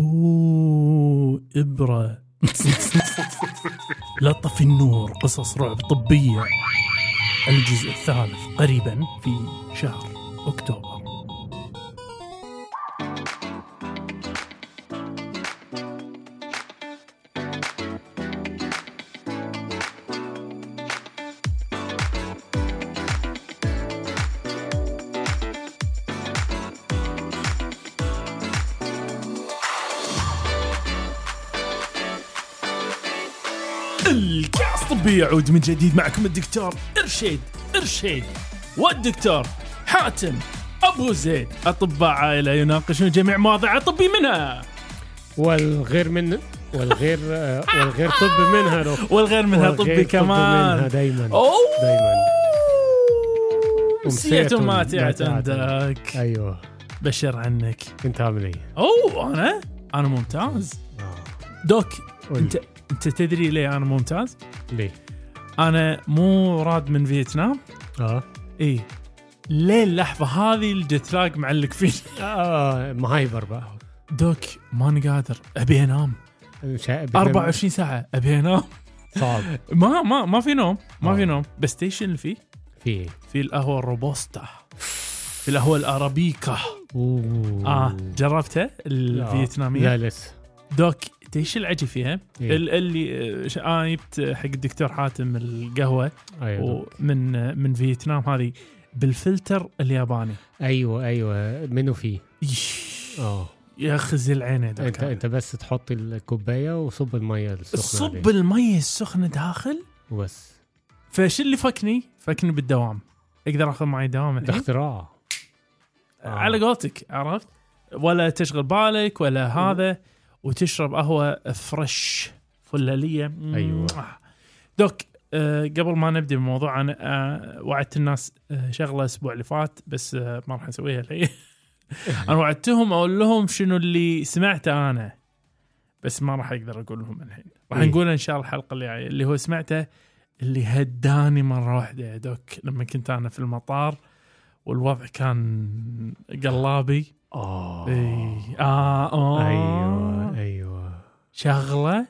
بو إبرة. لا طفي النور قصص رعب طبية. الجزء الثالث قريبا في شهر أكتوبر. يعود من جديد معكم الدكتور إرشيد إرشيد. والدكتور حاتم أبو زيد. أطباء عائلة يناقشون جميع مواضيع الطبي منها. والغير من والغير آه، والغير طب منها لو والغير منها طبي طب منها كمان دايما دايما ماتعة ماتعة. عندك. أيوه. بشر عنك. انت عامل إيه؟ أوه أنا؟ أنا ممتاز. دوك قول. أنت أنت تدري ليه أنا ممتاز؟ ليه؟ أنا مو راد من فيتنام. آه. إي. ليه اللحظة هذه الجت لاج معلق فيني آه مهايبر بقى دوك ماني قادر. أبي أنام. شا- 24 ساعة. أبي أنام. صعب. ما ما ما في نوم. ما في آه. نوم. بس ستيشن اللي فيه في؟ في القهوة الروبوستا. في القهوة الأرابيكا. أوه. آه جربتها لا. الفيتنامية؟ لا لسه. دوك إيش العجب فيها؟ إيه. ال- اللي آه، أنا جبت حق الدكتور حاتم القهوة أيوه. ومن آه، من فيتنام هذه بالفلتر الياباني. أيوه أيوه. منو فيه؟ ياخذ العين يا دوك انت أنت بس تحط الكوباية وصب المية السخنة صب عليه. المية السخنة داخل؟ وبس. فش اللي فكني؟ فكني بالدوام. أقدر آخذ معي دوام الحين؟ اختراع. آه. على قولتك عرفت؟ ولا تشغل بالك ولا هذا. وتشرب قهوة فريش فلالية. أيوة. دوك آه قبل ما نبدأ الموضوع أنا آه وعدت الناس آه شغلة الأسبوع اللي فات بس ما راح نسويها الحين. أنا وعدتهم أقول لهم شنو اللي سمعته أنا بس ما راح أقدر أقول لهم الحين. راح إيه. نقول إن شاء الله الحلقة اللي جاية. اللي هو سمعته اللي هداني مرة واحدة يا دوك. لما كنت أنا في المطار والوضع كان قلابي. آه. اي آه آه. أيوه أيوه. شغلة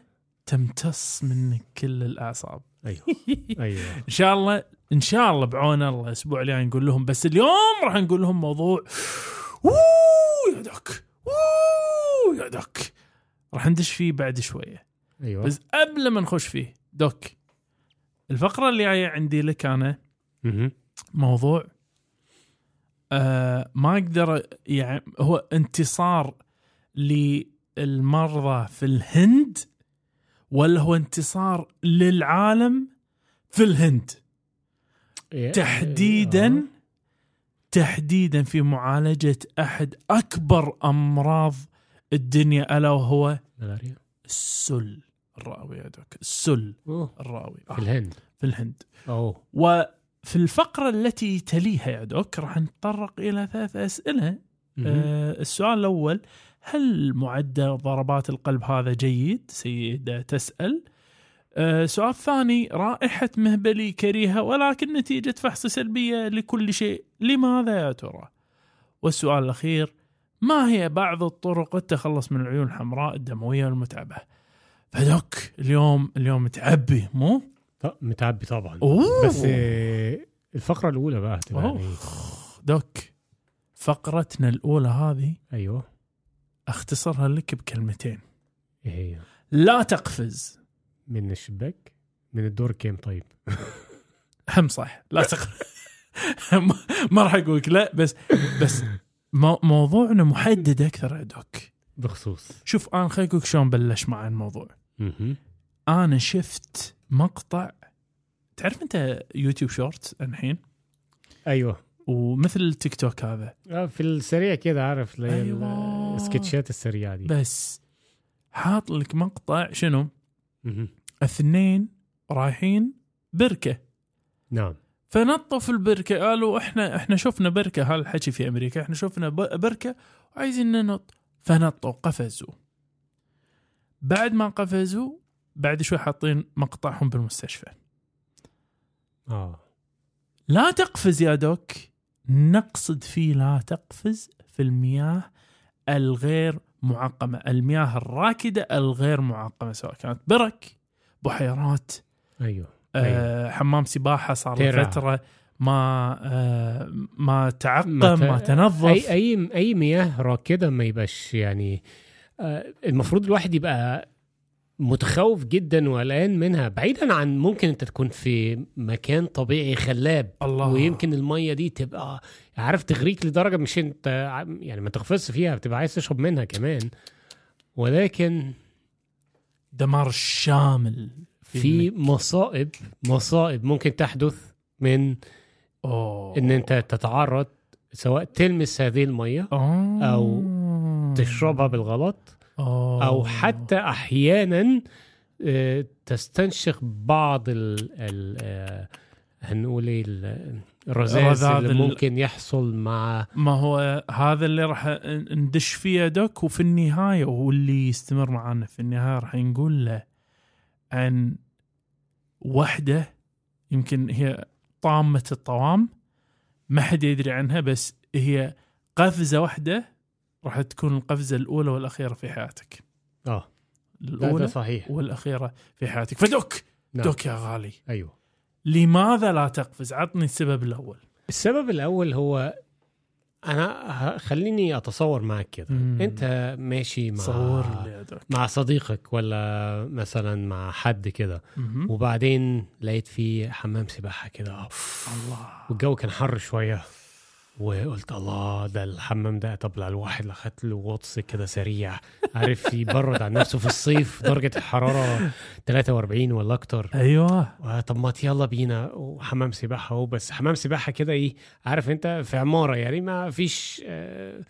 تمتص منك كل الأعصاب. أيوه أيوه. إن شاء الله إن شاء الله بعون الله الأسبوع الجاي نقول لهم بس اليوم راح نقول لهم موضوع ووو يا دوك ووو يا دوك راح ندش فيه بعد شوية. أيوه. بس قبل ما نخش فيه دوك الفقرة اللي جاية عندي لك أنا. موضوع آه ما أقدر يعني هو انتصار للمرضى في الهند ولا هو انتصار للعالم في الهند؟ إيه، تحديدا آه. تحديدا في معالجة أحد أكبر أمراض الدنيا ألا وهو ملاريا. السل الراوي يا دوك السل. الراوي آه، في الهند. في الهند. أوه. وفي الفقرة التي تليها يا دوك راح نتطرق إلى ثلاث أسئلة. آه السؤال الأول هل معدل ضربات القلب هذا جيد؟ سيدة تسأل آه سؤال ثاني رائحة مهبلي كريهة ولكن نتيجة فحص سلبية لكل شيء لماذا يا ترى؟ والسؤال الأخير ما هي بعض الطرق التخلص من العيون الحمراء الدموية المتعبة؟ فدوك اليوم اليوم تعبي مو؟ متعبي طبعا. أوه. بس آه، الفقرة الأولى بقى أوه. يعني. دوك فقرتنا الأولى هذه أيوه. أختصرها لك بكلمتين. إيه هي؟ لا تقفز. من الشباك؟ من الدور كام طيب؟ هم صح. لا تقفز ما- راح أقول لك لا بس بس مو- موضوعنا محدد أكثر يا دوك. بخصوص. شوف أنا خليني أقول شلون بلش معي الموضوع. أنا شفت مقطع. تعرف أنت يوتيوب شورت الحين؟ أيوه. ومثل التيك توك هذا. آه، في السريع كده عارف أيوة. السكتشات السريعة دي. بس حاط لك مقطع شنو. اثنين رايحين بركة. نعم. فنطوا في البركة. قالوا إحنا إحنا شفنا بركة. هالحكي في أمريكا. إحنا شفنا بركة وعايزين ننط. فنطوا قفزوا. بعد ما قفزوا بعد شوي حاطين مقطعهم بالمستشفى. آه. لا تقفز يا دوك. نقصد فيه لا تقفز في المياه الغير معقمة. المياه الراكدة الغير معقمة سواء كانت برك بحيرات أيوه آه حمام سباحة صار ترع. فترة ما آه ما تعقم ما ما, ت- تنظف. أي أي أي مياه راكدة ما يبقاش يعني آه، المفروض الواحد يبقى متخوف جدا وقلقان منها بعيدا عن ممكن أنت تكون في مكان طبيعي خلاب الله ويمكن المية دي تبقى عارف تغريك لدرجة مش أنت يعني ما تغفص فيها بتبقى عايز تشرب منها كمان ولكن دمار شامل في مصائب مصائب ممكن تحدث من أوه. إن أنت تتعرض سواء تلمس هذه المية أوه. أو تشربها بالغلط أوه. أو حتى أحيانا آه، تستنشق بعض ال ال آه، هنقول إيه ال- الرذاذ اللي ال- ممكن يحصل مع ما هو هذا اللي راح ندش فيه دوك وفي النهاية واللي يستمر معنا في النهاية راح نقول له عن وحدة يمكن هي طامة الطوام ما حد يدري عنها بس هي قفزة واحدة راح تكون القفزة الأولى والأخيرة في حياتك. آه. الأولى صحيح. والأخيرة في حياتك. فدوك! نعم. دوك يا غالي. أيوه. لماذا لا تقفز؟ عطني السبب الأول. السبب الأول هو أنا خليني أتصور معك كده مم. أنت ماشي مع صور مع صديقك ولا مثلا مع حد كده. وبعدين لقيت في حمام سباحة كده الله. والجو كان حر شوية. وقلت الله ده الحمام ده طب الواحد لو خد له غطس كده سريع عارف يبرد عن نفسه في الصيف درجة الحرارة 43 ولا أكتر. أيوه. آه، طب ما يلا بينا. وحمام سباحة أهو بس حمام سباحة كده إيه عارف أنت في عمارة يعني ما فيش آه،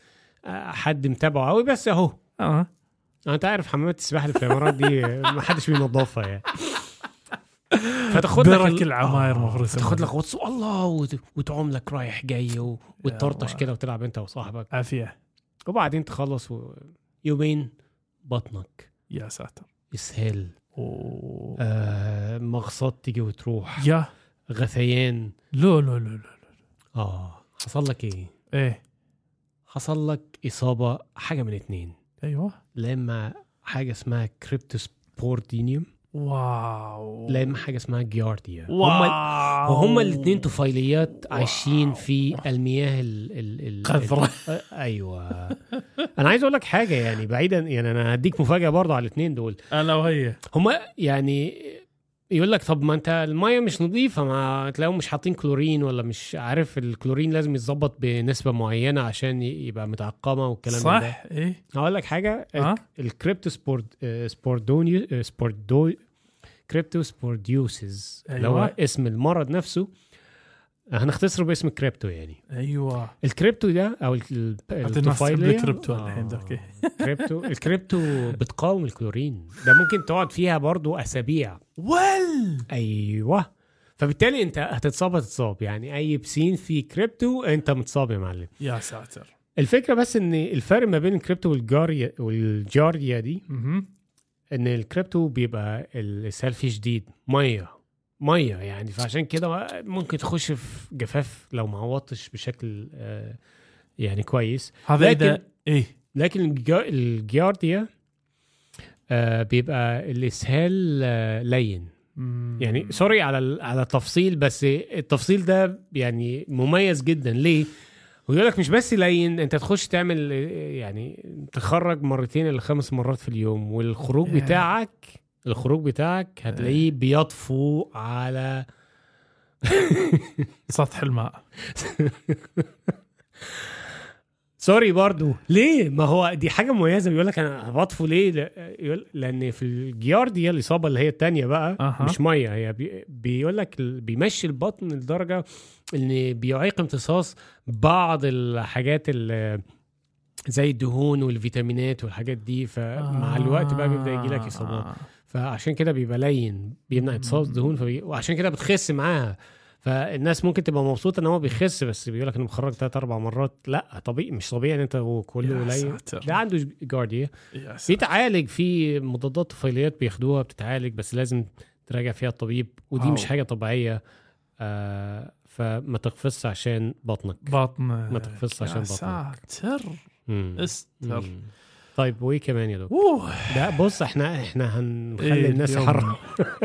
آه، حد متابعه قوي بس أهو. أه. أنت عارف حمامات السباحة اللي في العمارات دي ما حدش بينظفها يعني. فتاخد لك العماير آه، مفروسة. تاخد لك غطس الله وت- وتعوم لك رايح جاي وتطرطش. كده وتلعب انت وصاحبك. عافية. وبعدين تخلص و- يومين بطنك. يا ساتر. اسهال أوه. آه مغصات تيجي وتروح. يا. غثيان. لا لا لا لا آه حصل لك إيه؟ إيه. حصل لك إصابة حاجة من اتنين. أيوه. لا إما حاجة اسمها cryptosporidium واو. لا اما حاجة اسمها جيارديا هم واو. وهم الاثنين طفيليات عايشين في المياه ال ال. ال- أيوه. أنا عايز أقول لك حاجة يعني بعيدا يعني أنا هديك مفاجأة برضه على الاثنين دول. أنا وهي. هم يعني يقول لك طب ما انت المية مش نظيفة ما تلاقيهم مش حاطين كلورين ولا مش عارف الكلورين لازم يتظبط بنسبة معينة عشان يبقى متعقمة والكلام من ده. صح إيه؟ هقول لك حاجة آه؟ ال crypto spor sporidio sporidio cryptosporidiosis اللي هو أيوة. اسم المرض نفسه هنختصره باسم الكريبتو يعني. أيوه. الكريبتو ده أو ال- ال- حتى الناس تحب الطفيلية- الكريبتو آه، الحين ذاك. crypto ال crypto بتقاوم الكلورين. ده ممكن تقعد فيها برضو أسابيع. ول أيوه. فبالتالي أنت هتتصاب هتتصاب. يعني أي بسين في كريبتو أنت متصاب يا معلم. يا ساتر. الفكرة بس إن الفرق ما بين ال crypto وال giardia وال giardia دي مهم. إن الكريبتو بيبقى الاسهال فيه شديد. مية. مية يعني فعشان كده ممكن تخش في جفاف لو ما عوضتش بشكل آه، يعني كويس هذا لكن- إيه لكن الجارديا آه، بيبقى الإسهال آه، لين. يعني سوري على على التفصيل بس التفصيل ده يعني مميز جدا ليه؟ ويقول لك مش بس لين أنت تخش تعمل يعني تخرج مرتين إلى خمس مرات في اليوم والخروج. بتاعك الخروج بتاعك هتلاقيه بيطفو على سطح الماء. سوري برضو. ليه؟ ما هو دي حاجة مميزة. بيقول لك أنا بطفو ليه؟ يقول لأن في الجيارديا الإصابة اللي هي التانية بقى أها. مش مية. هي بي بيقول لك بيمشي البطن لدرجة إن بيعيق امتصاص بعض الحاجات ال- زي الدهون والفيتامينات والحاجات دي. فمع الوقت بقى بيبدأ يجي لك إصابات. آه. فعشان كده بيبقى لين بيمنع امتصاص دهون فبي... وعشان كده بتخس معاها. فالناس ممكن تبقى مبسوطة إن هو بيخس بس بيقول لك انه مخرج ثلاث أربع مرات. لأ طبيعي مش طبيعي إن أنت كله قليل. ده عنده جارديا يا. في مضادات طفيليات بياخدوها بتتعالج بس لازم تراجع فيها الطبيب ودي واو. مش حاجة طبيعية. آه فما تقفزش عشان بطنك. بطن. ما تقفزش عشان يا بطنك. ساتر. استر. مم. طيب وإيه كمان يا دكتور أوه لا بص إحنا إحنا هنخلي إيه الناس. حرة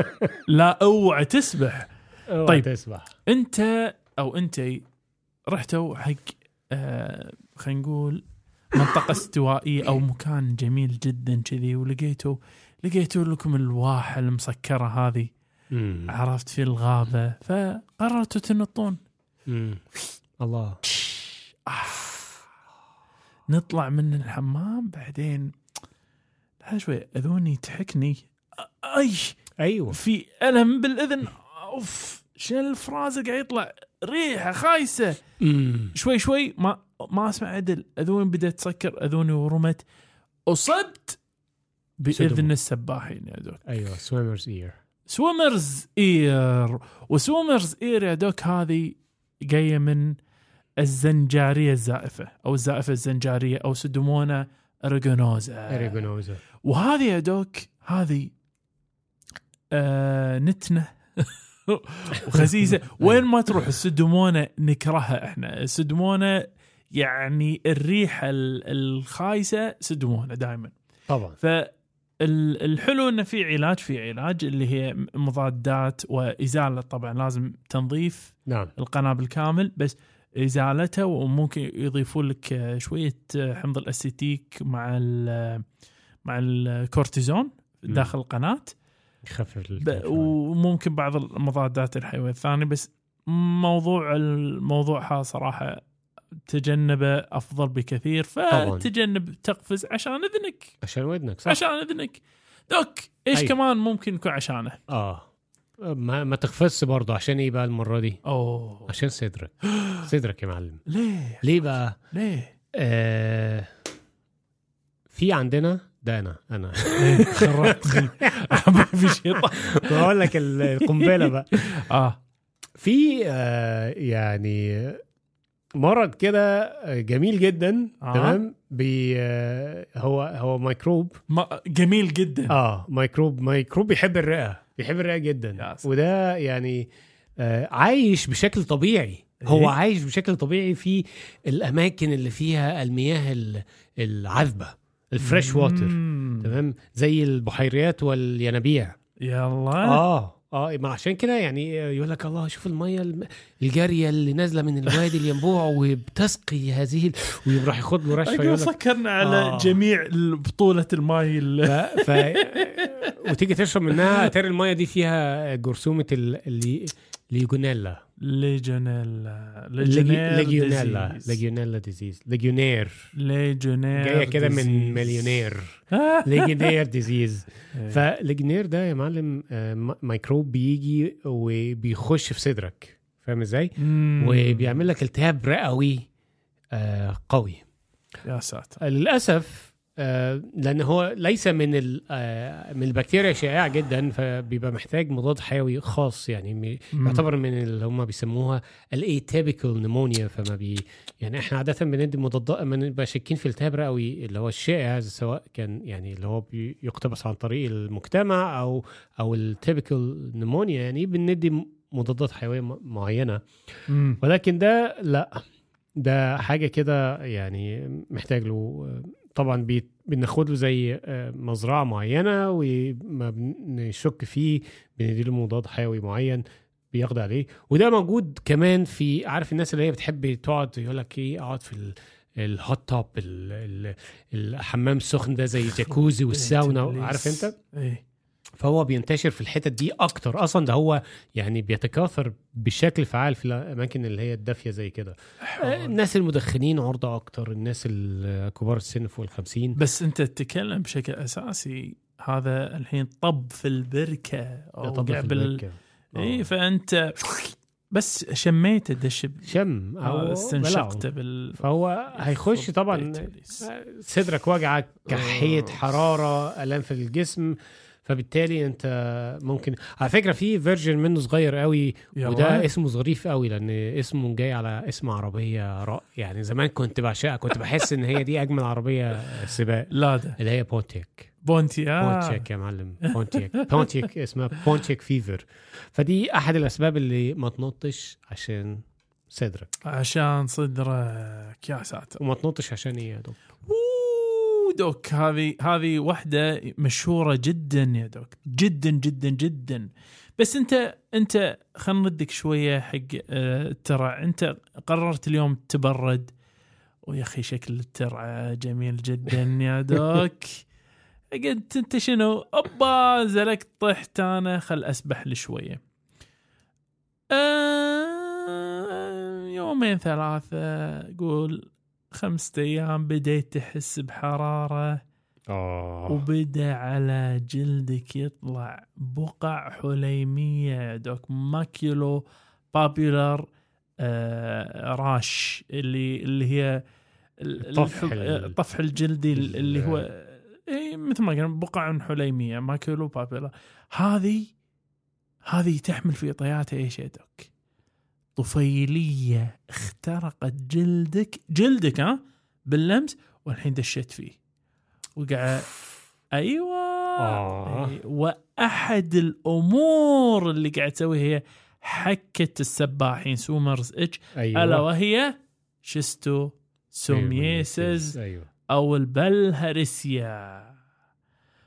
لا أوعى تسبح أوعى طيب. تسمح أنت أو انتي رحتوا حق آه خلينا نقول منطقة استوائية أو مكان جميل جدا كذي ولقيتوا لقيتوا لكم الواحة المسكرة هذه مم. عرفت في الغابة فقررتوا تنطون. الله آه. نطلع من الحمام بعدين لا شوي أذوني تحكني. أي! أيوه. في ألم بالأذن. أوف! شنو الفرازة قاعد يطلع؟ ريحة خايسة. مم. شوي شوي ما ما أسمع عدل. أذوني بدأت تسكر أذوني ورمت. أصبت بإذن. السباحين يا دوك. أيوه swimmer's ear swimmer's ear و swimmer's ear يا دوك هذه جاية من الزنجارية الزائفة أو الزائفة الزنجارية أو pseudomonas aeruginosa aeruginosa وهذه يا دوك هذه آه نتنة. وخسيسه وين ما تروح ال pseudomonas نكرهها إحنا. ال pseudomonas يعني الريحه ال- الخايسة pseudomonas دائما طبعا. فالحلو إنه في علاج في علاج اللي هي مضادات وإزالة طبعا لازم تنظيف نعم. القناه بالكامل بس ازالتها وممكن يضيفون لك آه، شوية آه، حمض الاسيتيك مع ال مع الكورتيزون داخل القناة. يخفف. وممكن بعض المضادات الحيوية الثانية بس موضوع الموضوع ها صراحة تجنبه أفضل بكثير. فتجنب تقفز عشان إذنك. عشان ودنك صح. عشان إذنك. دوك إيش أيوة. كمان ممكن يكون عشانه؟ آه. ما ما تخفص برضه. عشان إيه بقى المرة دي؟ أوه. عشان صدرك. صدرك يا معلم. ليه ليه بقى؟ ليه؟ آه في عندنا ده أنا أنا. ليه خربتني حبيبي شيطان بقول لك ال- القنبلة بقى. آه. في آه يعني مرض كده جميل جدا آه. تمام؟ بي آه هو هو ميكروب. ما جميل جدا. آه ميكروب ميكروب بيحب الرئة. بيحب الرئه جدا. وده يعني آه عايش بشكل طبيعي. هو إيه؟ عايش بشكل طبيعي في الأماكن اللي فيها المياه ال- العذبة ال fresh water مم. تمام؟ زي البحيرات والينابيع. يلا. آه. آه ما عشان كده يعني يقول لك الله شوف المية الم- الجارية اللي نازلة من الوادي الينبوع وبتسقي هذه ال- ويروح ياخد له يقول لك سكرنا على آه. جميع بطولة الماي ال- ف... ف... وتيجي تشرب منها اتاري الميه دي فيها جرثومة ال- اللي ليجونيلا ليجونيلا ليجونيلا ليجونيلا ديزيز ليجونير ليجونير جاية كده من. مليونير. legionnaire disease. ف legionnaire ده يا معلم ميكروب بيجي وبيخش في صدرك فاهم إزاي؟ وبيعمل لك التهاب رئوي قوي يا ساتر للاسف لأن هو ليس من آه، من البكتيريا الشائعه جدا فبيبقى محتاج مضاد حيوي خاص يعني. يعتبر من اللي هم بيسموها ال atypical pneumonia فما بي يعني إحنا عادة بندي مضادات بنبقى شاكين في التهاب رئوي اللي هو الشائع سواء كان يعني اللي هو بي- يقتبس عن طريق المجتمع أو أو ال typical pneumonia يعني بندي مضادات حيوية معينة. ولكن ده لأ ده حاجة كده يعني محتاج له طبعا بناخد له زي آه، مزرعة معينة وما بنشك فيه بنديله مضاد حيوي معين بيقضي عليه. وده موجود كمان في عارف الناس اللي هي بتحب تقعد يقول لك إيه أقعد في ال- ال hot tub ال- ال- الحمام السخن ده زي الجاكوزي والساونا. عارف أنت؟ إيه. فهو بينتشر في الحتت دي أكتر أصلا ده هو يعني بيتكاثر بشكل فعال في الأماكن اللي هي الدافية زي كده آه، الناس المدخنين عرضة أكتر الناس الكبار السن فوق الخمسين بس أنت تتكلم بشكل أساسي هذا الحين طب في البركة أو طب في قبل البركة. آه. اي فأنت بس شميته دش ب- شم آه، أو استنشقته. بال فهو هيخش طبعا إبليس. صدرك وجعك كحية آه. حرارة الام في الجسم فبالتالي أنت ممكن على فكرة في version منه صغير قوي وده. اسمه ظريف قوي لأن اسمه جاي على اسم عربية رائع يعني زمان كنت بعشقها كنت بحس إن هي دي أجمل عربية سباق. لا ده. اللي هي Pontiac Ponti آه. Pontiac يا معلم Pontiac Pontiac اسمها Pontiac fever فدي أحد الأسباب اللي ما تنطش عشان صدرك. عشان صدرك يا ساتر. وما تنطش عشان إيه يا دكتور؟ دوك هذه هذه واحدة مشهورة جدا يا دوك. جدا جدا جدا. بس أنت أنت خلينا نردك شوية حق آه، الترع. أنت قررت اليوم تبرد. ويا أخي شكل الترعه جميل جدا يا دوك. قلت أنت شنو؟ أوبا زلكت طحت أنا. خل أسبح لي شوية. آه، يومين ثلاثة قول. خمسة أيام بديت تحس بحرارة. آه. وبدأ على جلدك يطلع بقع حليمية يا doc maculopapular آه rash اللي اللي هي ال- الطفح الطفح الجلدي ال- اللي هو إيه مثل ما قلنا بقع حليمية maculopapular. هذه هذه تحمل في طياتها إيش يا doc؟ طفيليه اخترقت جلدك جلدك ها؟ باللمس والحين دشيت فيه. وقع أيوه. آه. أي- وأحد الأمور اللي قاعد تسويها هي حكة السباحين swimmer's itch أيوه. ألا وهي schistosomiasis أيوه. أو البلهارسيا.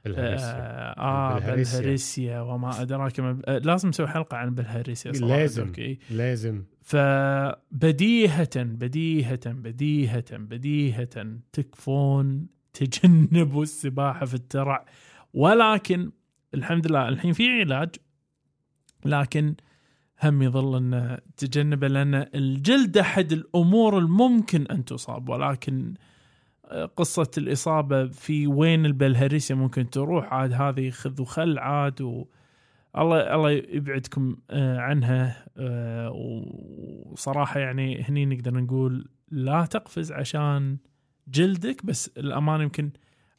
الهرسيا. آه, آه البلهارسيا. بلهارسيا وما أدراك ما آه لازم نسوي حلقة عن البلهارسيا صراحة لازم. okay. لازم فبديهة بديهة بديهة بديهة تكفون تجنبوا السباحة في الترع ولكن الحمد لله الحين في علاج لكن هم يظل أن تجنبه لأن الجلد أحد الأمور الممكن أن تصاب ولكن قصة الإصابة في وين البلهارسيا ممكن تروح؟ عاد هذه خذ وخل عاد و الله الله يبعدكم آه، عنها آه، وصراحة يعني هني نقدر نقول لا تقفز عشان جلدك بس الأمان يمكن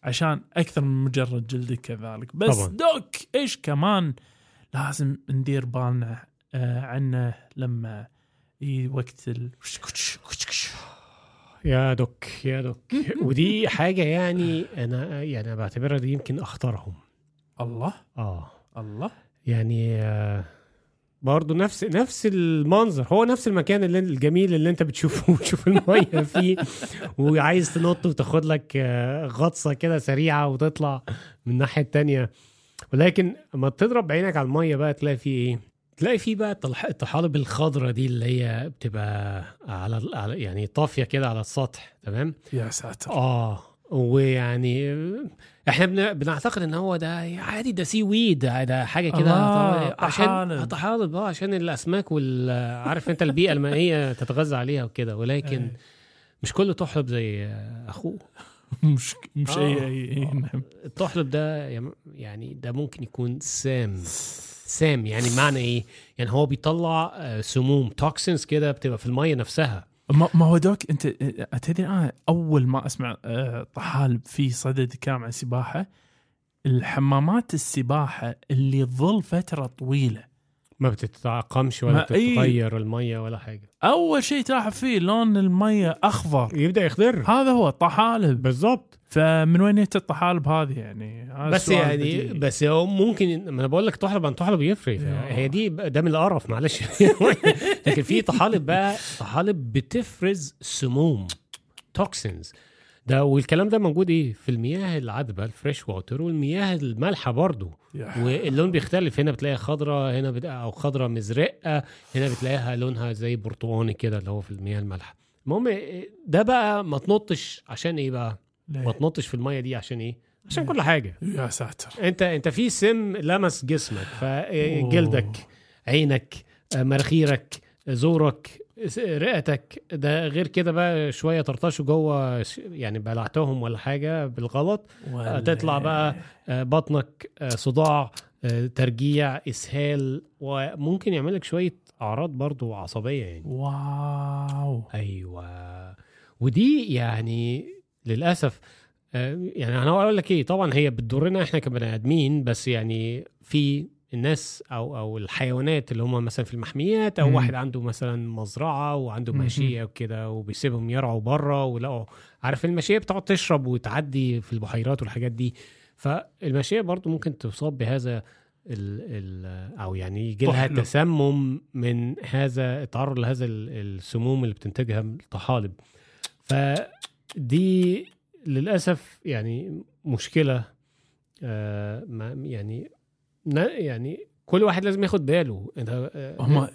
عشان أكثر من مجرد جلدك كذلك. بس طبعاً. دوك إيش كمان لازم ندير بالنا آه، عنه لما وقت ال يا دوك يا دوك. ودي حاجة يعني أنا يعني بعتبرها دي يمكن أخطرهم. الله. آه. الله. يعني آه، برضه نفس نفس المنظر. هو نفس المكان اللي الجميل اللي أنت بتشوفه بتشوف المية فيه وعايز تنط وتاخد لك آه، غطسة كده سريعة وتطلع من الناحية التانية. ولكن أما تضرب عينك على المية بقى تلاقي فيه إيه؟ تلاقي فيه بقى الطحالب الخضراء دي اللي هي بتبقى على على- يعني طافية كده على السطح تمام يا ساتر آه ويعني إحنا بن... بنعتقد إن هو ده عادي ده seaweed ده حاجة كده طبيعية. عشان طحالب. آه عشان الأسماك وال عارف أنت البيئة المائية تتغذى عليها وكده ولكن إيه. مش كله طحلب زي أخوه مش مش آه. اي أي نعم الطحلب ده يعني ده ممكن يكون سام سام يعني معنى إيه؟ يعني هو بيطلع آه، سموم toxins كده بتبقى في المية نفسها. ما ما هو دوك انت تدري أنا أول ما أسمع آه، طحالب في صدد كام عن السباحه الحمامات السباحة اللي تظل فترة طويلة. ما بتتعقمش ولا إيه. بتتغير المية ولا حاجة. أول شيء تلاحظ فيه لون المية أخضر. يبدأ يخضر. هذا هو طحالب بالظبط فمن وين جت الطحالب هذه يعني؟ بس يعني بديهي. بس هو ممكن ما أنا بقول لك تحلب عن تحلب يفرق. هي دي ده من القرف معلش. لكن في طحالب بقى طحالب بتفرز سموم toxins ده والكلام ده موجود إيه؟ في المياه العذبة ال fresh water والمياه المالحة برضو. واللون بيختلف. هنا بتلاقيها خضراء هنا بت... أو خضراء مزرقة هنا بتلاقيها لونها زي برتقاني كده اللي هو في المياه المالحة. المهم ده بقى ما تنطش عشان إيه بقى؟ ما ليه؟ تنطش في المية دي عشان إيه؟ عشان كل حاجة. يا ساتر. أنت أنت في سم لمس جسمك فجلدك عينك آه، مناخيرك زورك س- رئتك. ده غير كده بقى شوية طرطشوا جوه يعني بلعتهم ولا حاجة بالغلط. ولا- تطلع بقى آه، بطنك آه، صداع آه، ترجيع إسهال وممكن يعمل لك شوية أعراض برضو عصبية يعني. واو. أيوه. ودي يعني للأسف آه، يعني أنا أقول لك إيه طبعا هي بتضرنا إحنا كبني آدمين بس يعني في الناس أو أو الحيوانات اللي هم مثلا في المحميات أو مم. واحد عنده مثلا مزرعة وعنده. ماشية وكده وبيسيبهم يرعوا بره ولقوا عارف الماشية بتقعد تشرب وتعدي في البحيرات والحاجات دي فالماشية برضو ممكن تصاب بهذا ال ال أو يعني يجي لها. تسمم من هذا التعرض لهذا ال- السموم اللي بتنتجها الطحالب فدي للأسف يعني مشكلة آه ما يعني يعني كل واحد لازم ياخد باله. انت آه، هم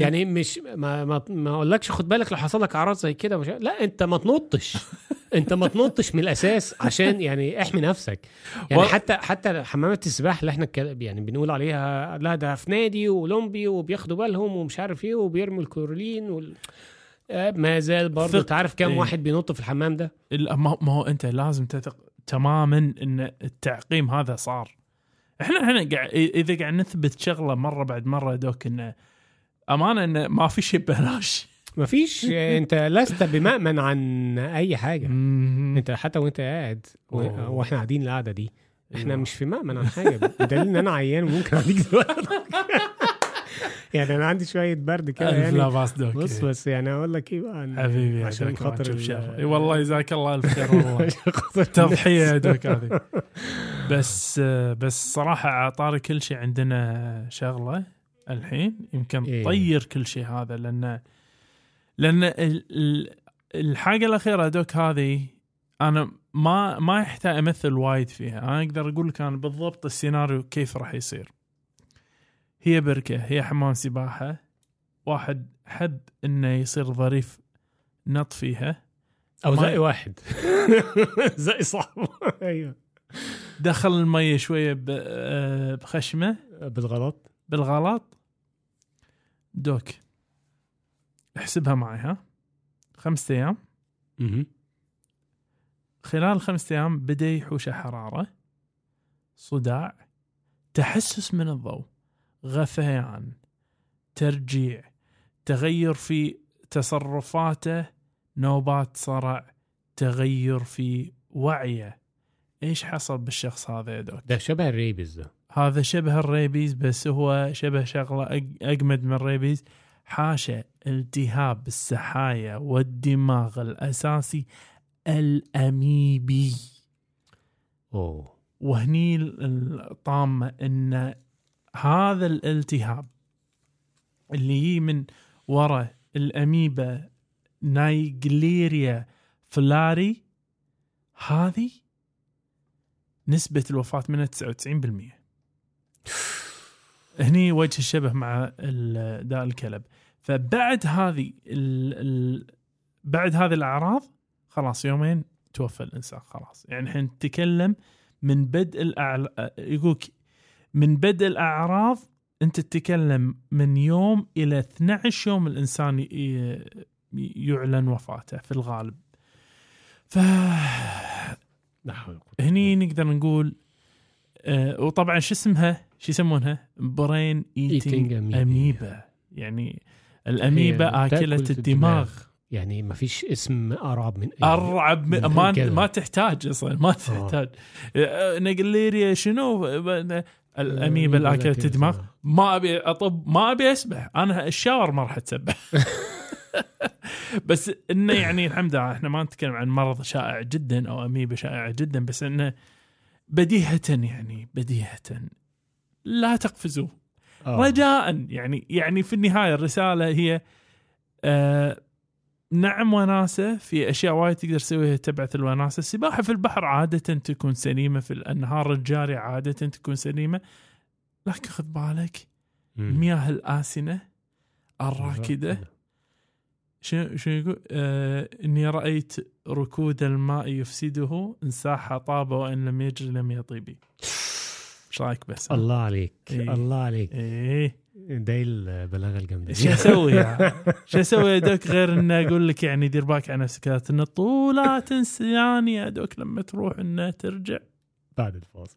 يعني مش ما ما ما اقولكش خد بالك لو حصل لك اعراض زي كده مش لا انت ما تنطش. انت ما تنطش من الأساس عشان يعني احمي نفسك. يعني حتى حتى حمامات السباحة اللي إحنا يعني بنقول عليها لا ده في نادي واولمبي وبياخدوا بالهم ومش عارف إيه وبيرموا الكلورين وال... آه، ما زال برضه انت عارف كام إيه. واحد بينط في الحمام ده؟ ما ما هو أنت لازم تثق تماما إن التعقيم هذا صار. إحنا إحنا قاعد إذا قاعد نثبت شغلة مرة بعد مرة دوك إنه أمانة انه ما في شيء ببلاش. ما فيش. أنت لست بمأمن عن أي حاجة. أنت حتى وأنت قاعد. وإحنا قاعدين القعدة دي. إحنا أيوة. مش في مأمن عن حاجة. بدليل إن أنا عيان وممكن أديك دلوقتي يعني أنا عندي شوية برد كده يعني. لا بأس دوك بص بس يعني أقول لك إيه بقى حبيبي عشان خاطر إي والله جزاك الله ألف خير والله. تضحيه يا دوك هذه. بس بس صراحة عطاري كل شيء عندنا شغلة الحين. يمكن إيه. طير كل شيء هذا لأن لأن ال- ال- الحاجة الأخيرة دوك هذه أنا ما ما يحتاج أمثل وايد فيها. أنا أقدر أقول لك أنا بالضبط السيناريو كيف راح يصير. هي بركة هي حمام سباحة. واحد حب إنه يصير ظريف نط فيها. أو زي واحد. زي صاحبه أيوه. دخل المية شوية ب- آه، بخشمة. بالغلط. بالغلط. دوك. احسبها معي ها. خمسة مهم. خلال خمسة أيام بدأ يحوشه حرارة. صداع. تحسس من الضوء. غثيان ترجيع تغير في تصرفاته نوبات صرع تغير في وعيه. إيش حصل بالشخص هذا يا doc؟ ده شبه ال rabies ده. هذا شبه ال rabies بس هو شبه شغلة أجمد من ال rabies. حاشا التهاب السحايا والدماغ الأساسي الأميبي. أوه. وهني ال- الطامة ان هذا الالتهاب اللي هي من وراء الاميبا Naegleria fowleri هذه نسبة الوفاة منها 99% هني وجه الشبه مع داء الكلب. فبعد هذه ال ال بعد هذه الأعراض خلاص يومين توفى الإنسان خلاص. يعني إحنا نتكلم من بدء الأعل... يقولك من بدء الأعراض أنت تتكلم من يوم إلى 12 يوم الإنسان ي- يعلن وفاته في الغالب. ف. هني نقدر نقول آه وطبعا شو اسمها؟ شو يسمونها؟ brain eating amoeba. اميبا يعني الاميبا آكلة الدماغ. يعني ما فيش اسم أرعب من أرعب من م- ما. ما تحتاج أصلا ما تحتاج. آه، نقليريا شنو؟ آه، الاميبا اللي اكلت الدماغ ما أبي اطب ما أبي أسبح. أنا الشاور ما راح أتسبح. بس إنه يعني الحمد لله إحنا ما نتكلم عن مرض شائع جدا أو اميبا شائعه جدا بس إنه بديهة يعني بديهة. لا تقفزوا آه. رجاء يعني يعني في النهاية الرسالة هي آه نعم وناسة. في أشياء وايد تقدر تسويها تبعث الوناسة، السباحة في البحر عادة تكون سليمة في الأنهار الجارية عادة تكون سليمة. لكن خذ بالك. المياه الآسنة الراكدة. شو شو يقول؟ آه إني رأيت ركود الماء يفسده إن ساح طاب وإن لم يجري لم يطيبي إيش رأيك بس؟ الله عليك إيه. الله عليك. إيه. ده البلاغه الجامدة شو أسوي يعني؟ شو أسوي يا doc غير ان أقول لك يعني دير بالك على نفسك لا تنط ولا تنساني يا doc لما تروح إنه ترجع بعد الفاصل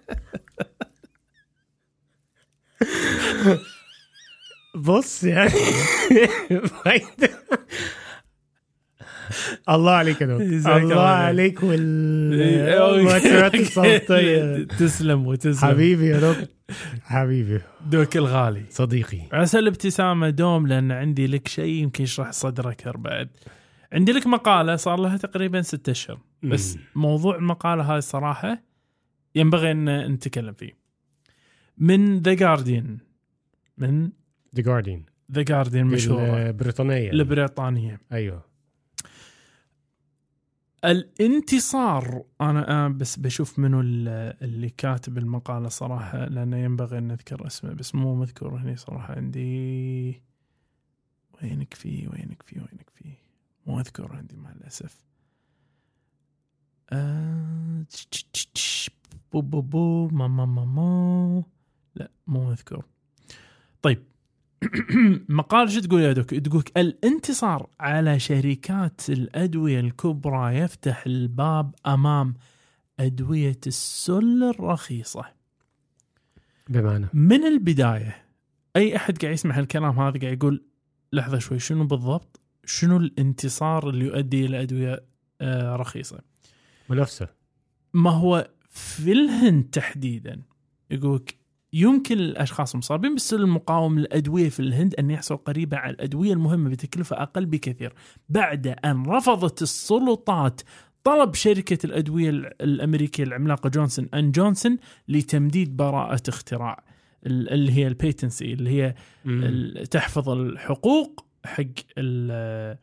بص يعني. الله عليك يا دكتور الله. عليك والمؤثرات الصوتية. تسلم وتسلم. حبيبي يا دكتور حبيبي. دوك الغالي. صديقي. عسى الابتسامة دوم لأن عندي لك شيء يمكن يشرح صدرك بعد عندي لك مقالة صار لها تقريبا ستة أشهر. بس. موضوع المقالة هاي الصراحة ينبغي أن نتكلم فيه. من ذا جارديان من ذا جارديان The Guardian مشهورة البريطانية. البريطانية. أيوه. الانتصار أنا آه بس بشوف منو ال- اللي كاتب المقالة صراحة لأنه ينبغي أن نذكر اسمه بس مو مذكور هنا صراحة عندي. وينك فيه وينك فيه وينك فيه مو مذكور عندي مع الأسف. آه، بو بو بو. ما ما ما ما. لا مو مذكور طيب مقال شو تقول يا دوك؟ تقول الانتصار على شركات الأدوية الكبرى يفتح الباب أمام أدوية السل الرخيصة. بمعنى من البداية أي أحد قاعد يسمع الكلام هذا قاعد يقول لحظة شوي شنو بالضبط؟ شنو الانتصار اللي يؤدي إلى أدوية آه، رخيصة؟ منافسة ما هو في الهند تحديدا يقولك يمكن الأشخاص المصابين بالسل المقاوم للأدوية في الهند أن يحصلوا قريبا على الأدوية المهمة بتكلفة أقل بكثير. بعد أن رفضت السلطات طلب شركة الأدوية الأمريكية العملاقة Johnson and Johnson لتمديد براءة اختراع ال- اللي هي ال patency اللي هي تحفظ الحقوق حق آه،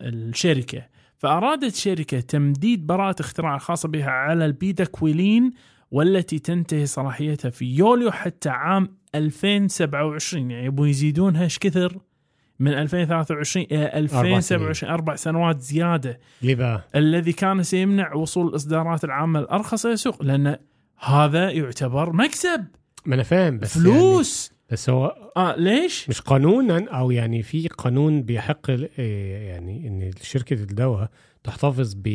الشركة. فأرادت شركة تمديد براءة اختراع الخاصه بها على البيداكويلين والتي تنتهي صلاحيتها في يوليو حتى عام 2027 يعني يبون يزيدونها إيش كثر؟ من 2023 إلى 2027 أربع سنوات زيادة. بقى؟ الذي كان سيمنع وصول الاصدارات العامه الارخص إلى السوق لأن هذا يعتبر مكسب. ما أنا فاهم بس يعني فلوس. بس هو آه ليش؟ مش قانونا أو يعني في قانون بيحق إيه يعني إن شركه الدواء تحتفظ ب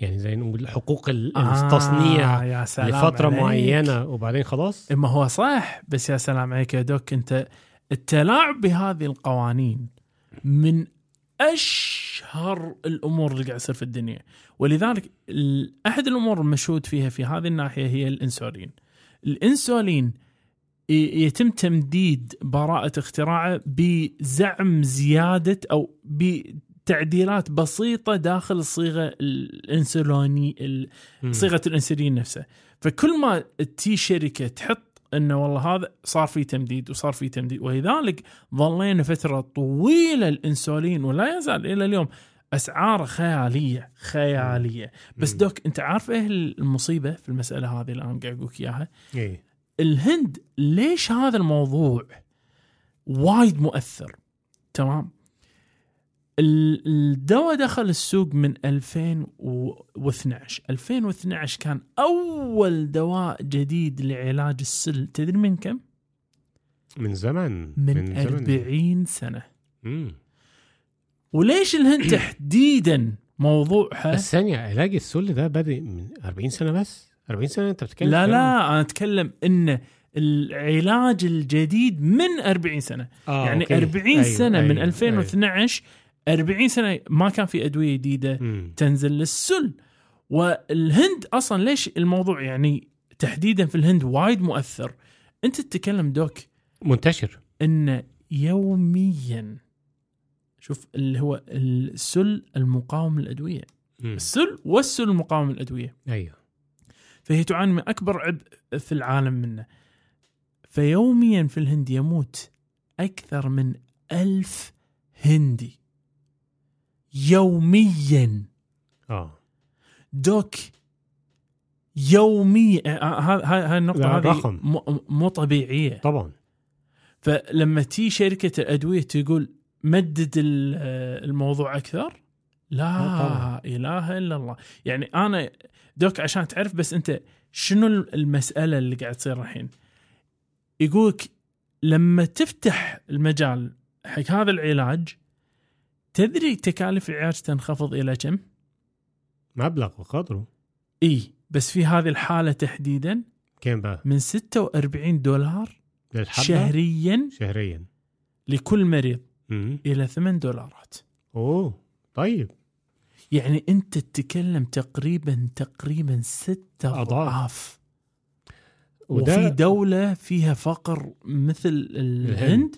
يعني زي نقول حقوق ال- التصنيع آه يا سلام لفترة عليك. معينة وبعدين خلاص؟ ما هو صح بس يا سلام عليك يا دوك أنت التلاعب بهذه القوانين من أشهر الأمور اللي قاعد تصير في الدنيا. ولذلك أحد الأمور المشهود فيها في هذه الناحية هي الإنسولين. الإنسولين يتم تمديد براءة اختراعه بزعم زيادة أو بتعديلات بسيطة داخل الصيغة الانسوليني ال- مم. صيغة الإنسولين نفسه. فكل ما تي شركة تحط إنه والله هذا صار في تمديد وصار في تمديد ولذلك ظلينا فترة طويلة الإنسولين ولا يزال إلى اليوم أسعاره خيالية خيالية. بس. دوك أنت عارف إيه المصيبة في المسألة هذه الآن قاعد أقول إياها؟ إيه. الهند ليش هذا الموضوع وايد مؤثر؟ تمام؟ الدواء دخل السوق من 2012 2012 كان أول دواء جديد لعلاج السل. تدري من كم؟ من زمن. من, زمن. 40 سنة. مم. وليش الهند تحديدا موضوعها؟ بس ثانية علاج السل ده بادئ من 40 سنة بس؟ 40 سنة أنت بتتكلم لا. لا أنا أتكلم إن العلاج الجديد من 40 سنة. آه يعني okay. 40 أيوة، سنة من أيوة، 2012 40 سنة ما كان في أدوية جديدة. تنزل للسل. والهند أصلا ليش الموضوع يعني تحديدا في الهند وايد مؤثر؟ أنت تتكلم doc منتشر. إن يوميا شوف اللي هو السل المقاوم للأدوية. السل والسل المقاوم للأدوية. أيوه. فهي تعاني من أكبر عبء في العالم منه. فيوميا في الهند يموت أكثر من ألف هندي. يوميا. آه. دوك يوميا آه، ه- ه- هاي النقطة هذه مو طبيعية. طبعا. فلما تي شركة الأدوية تقول مدد آه، الموضوع أكثر آه، لا طبعاً. إله إلا الله. يعني أنا دوك عشان تعرف بس أنت شنو المسألة اللي قاعد تصير الحين؟ يقولك لما تفتح المجال حق هذا العلاج تدري تكاليف العلاج تنخفض إلى كم؟ مبلغ وقدره إي بس في هذه الحالة تحديدا كم بقى؟ من 46 دولار للحبة؟ شهريا شهريا لكل مريض مم. إلى 8 دولارات أوه طيب يعني أنت تتكلم تقريبا تقريبا ستة. أضعاف وفي دولة فيها فقر مثل الهند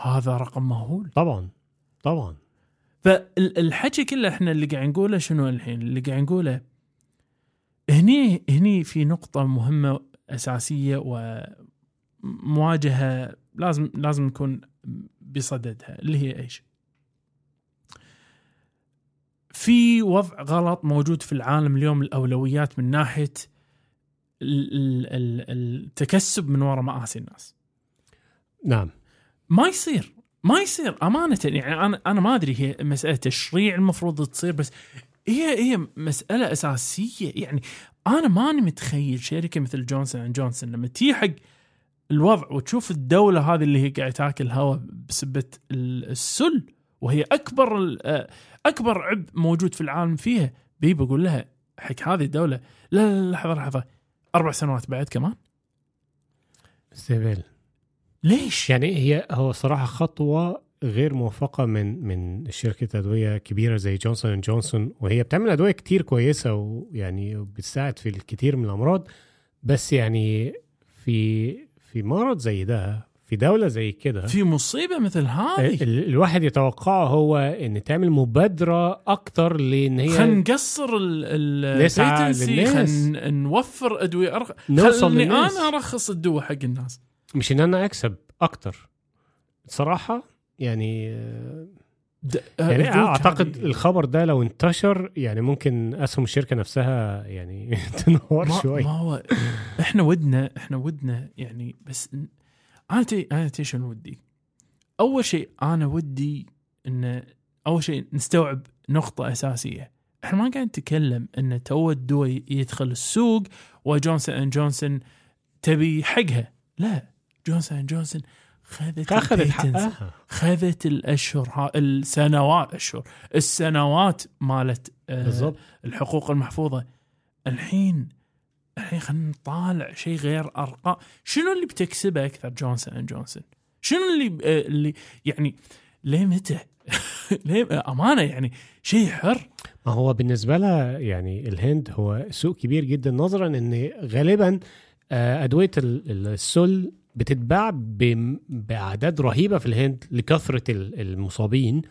هذا رقم مهول طبعا طبعا فالحكي كله إحنا اللي قاعد نقوله شنو الحين اللي قاعد نقوله هني هني في نقطة مهمة أساسية ومواجهة لازم لازم نكون بصددها اللي هي إيش؟ في وضع غلط موجود في العالم اليوم الأولويات من ال- التكسب من وراء مآسي الناس. نعم ما يصير ما يصير أمانة يعني أنا أنا ما أدري هي مسألة تشريع المفروض تصير بس هي هي مسألة أساسية. يعني أنا ماني متخيل شركة مثل جونسون اند جونسون لما تيجي حق الوضع وتشوف الدولة هذه اللي هي قاعدة تاكل هواء بسبة ال- السل وهي أكبر آه، أكبر عبء موجود في العالم فيها بي بقول لها حق هذه الدولة لا لا لحظة لحظة أربع سنوات بعد كمان؟ استهبال ليش؟ يعني هي هو صراحة خطوة غير موفقة من من شركة أدوية كبيرة زي جونسون اند جونسون وهي بتعمل أدوية كتير كويسة ويعني بتساعد في الكثير من الأمراض. بس يعني في في مرض زي ده في دولة زي كده في مصيبة مثل هذه. ال- الواحد يتوقعه هو إن تعمل مبادرة أكتر لإن هي خلينا نقصر ال البيتنسي. خلينا نوفر أدوية أرخ... نوصل خلني أنا أرخص الدواء حق الناس. مش إن أنا أكسب أكتر صراحة يعني. يعني أعتقد هذه- الخبر ده لو انتشر يعني ممكن أسهم الشركة نفسها يعني تنهار ما, شوي ما هو إحنا ودنا إحنا ودنا يعني بس أنا تي أنا تي شنو ودي؟ أول شيء أنا ودي إن أول شيء نستوعب نقطة أساسية إحنا ما قاعد نتكلم إن توه الدواء يدخل السوق وجونسون اند جونسون تبي حقها لا جونسون اند جونسون خذت اخذت حقها. خذت الأشهر السنوات أشهر السنوات مالت آه بالضبط. الحقوق المحفوظة. الحين الحين خلينا نطالع شيء غير أرقام. شنو اللي بتكسبه أكثر جونسون اند جونسون؟ شنو اللي آه، اللي يعني ليه متى؟ ليه أمانة يعني شيء حر. ما هو بالنسبة لها يعني الهند هو سوق كبير جدا نظرا إن غالبا آه، أدوية ال- ال- السل بتتباع بأعداد رهيبة في الهند لكثرة ال- المصابين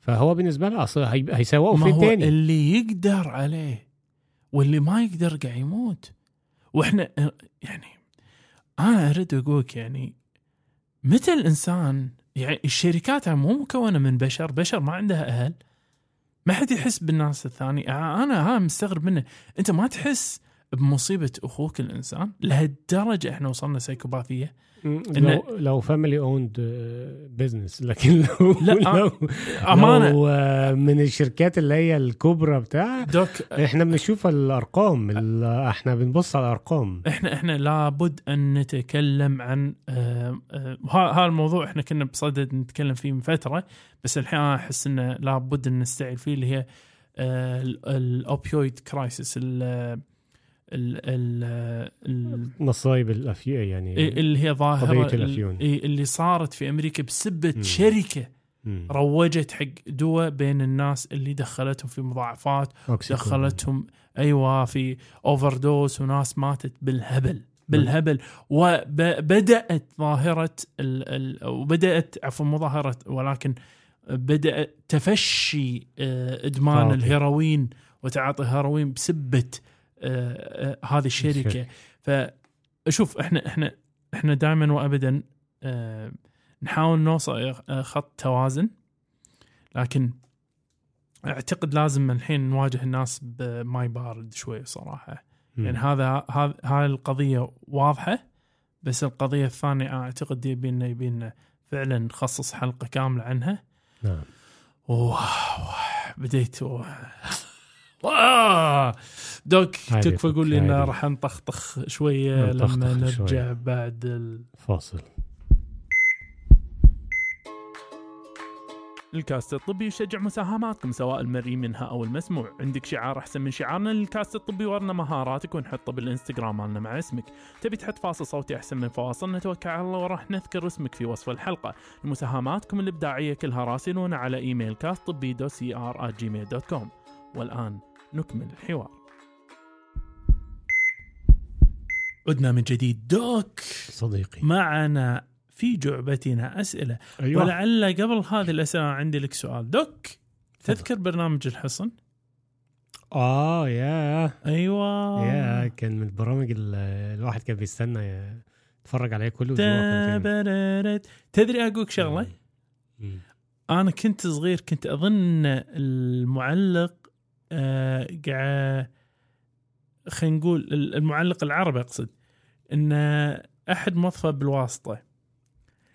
فهو بالنسبة لها اصل هي- هيسوقوا فين تاني؟ اللي يقدر عليه واللي ما يقدر قاعد يموت. وإحنا يعني أنا أريد أقولك يعني متى الإنسان يعني الشركات مو مكونة من بشر بشر ما عندها أهل ما حد يحس بالناس الثاني. أنا ها مستغرب منه. أنت ما تحس بمصيبة أخوك الإنسان لهالدرجة إحنا وصلنا سيكوباثيه لو لو family owned business لكن لو لا، لو, أمانة. لو آه، من الشركات اللي هي الكبرى بتاع دوك إحنا بنشوف الأرقام ال- إحنا بنبص على الأرقام. إحنا إحنا لابد أن نتكلم عن آه، آه، هذا الموضوع إحنا كنا بصدد نتكلم فيه من فترة بس الحين أحس إنه لابد أن نستعيد فيه اللي هي ال opioid crisis مصايب الافيون يعني اللي هي ظاهرة قضية الأفيون. ال- اللي صارت في أمريكا بسبة. شركة. روجت حق دواء بين الناس اللي دخلتهم في مضاعفات. دخلتهم أيوه في overdose وناس ماتت بالهبل بالهبل وبدات ظاهرة ال ال وبدأت عفوا مو ظاهرة ولكن بدأ تفشي آه، إدمان تعاطي. الهيروين وتعاطي الهيروين بسبة آه، آه، هذه الشركة. فشوف إحنا إحنا إحنا دائما وابدا آه، نحاول نوصل آه، خط توازن لكن أعتقد لازم الحين نواجه الناس بماي بارد شوي صراحة. مم. يعني هذا هذا هاي القضية واضحة بس القضية الثانية أعتقد يبينا يبينا فعلا نخصص حلقة كاملة عنها. نعم. wow بديت و- wow. دوك تكفى قول لي. إنه راح نطخطخ شوية لما نرجع شوية. بعد ال... فاصل الكاست الطبي يشجع مساهماتكم سواء المرئي منها أو المسموع، عندك شعار أحسن من شعارنا للكاست الطبي ورنا مهاراتك ونحطه بالإنستغرام مالنا مع اسمك، تبي تحط فاصل صوتي أحسن من فواصل نتوكل على الله وراح نذكر اسمك في وصف الحلقة، مساهماتكم الإبداعية كلها راسلونا على إيميل كاست طبي dot سي ار gmail dot com. والآن نكمل الحوار. عدنا من جديد. دوك! صديقي. معنا في جعبتنا أسئلة. أيوه. ولعل قبل هذه الأسئلة عندي لك سؤال. دوك! تذكر برنامج الحصن؟ آه يا أيوة. يا كان من البرامج ال- الواحد كان بيستنى يتفرج عليه كل أسبوع كان كده. تبررت. تدري أقولك شغلة؟ مم. أنا كنت صغير كنت أظن المعلق قاعد خلينا نقول المعلق العربي أقصد إن أحد موظفه بالواسطة.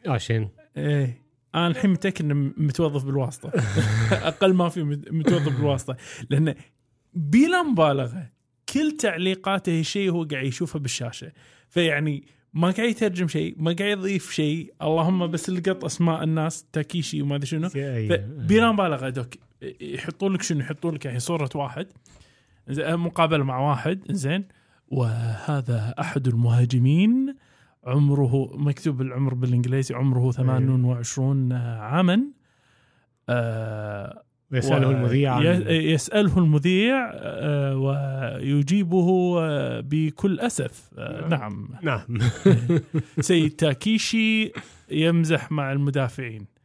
عشان إيه. أنا الحين متأكد إنه متوظف بالواسطة. أقل ما في مت- متوظف بالواسطة. لأنه بلا مبالغة كل تعليقاته شيء هو قاعد يشوفه بالشاشة. فيعني ما قاعد يترجم شيء ما قاعد يضيف شيء. اللهم بس لقط أسماء الناس تاكيشي وما أدري شنو. بلا مبالغة دوك. يحطون لك شنو؟ يحطون لك يعني صورة واحد. زين، مقابلة مع واحد. زين وهذا أحد المهاجمين. عمره مكتوب العمر بالإنجليزي عمره 28 عاما. آه يسأله المذيع عن ي- يسأله المذيع آه ويجيبه آه بكل أسف. آه نعم. نعم. سيد تاكيشي يمزح مع المدافعين. آه، آه،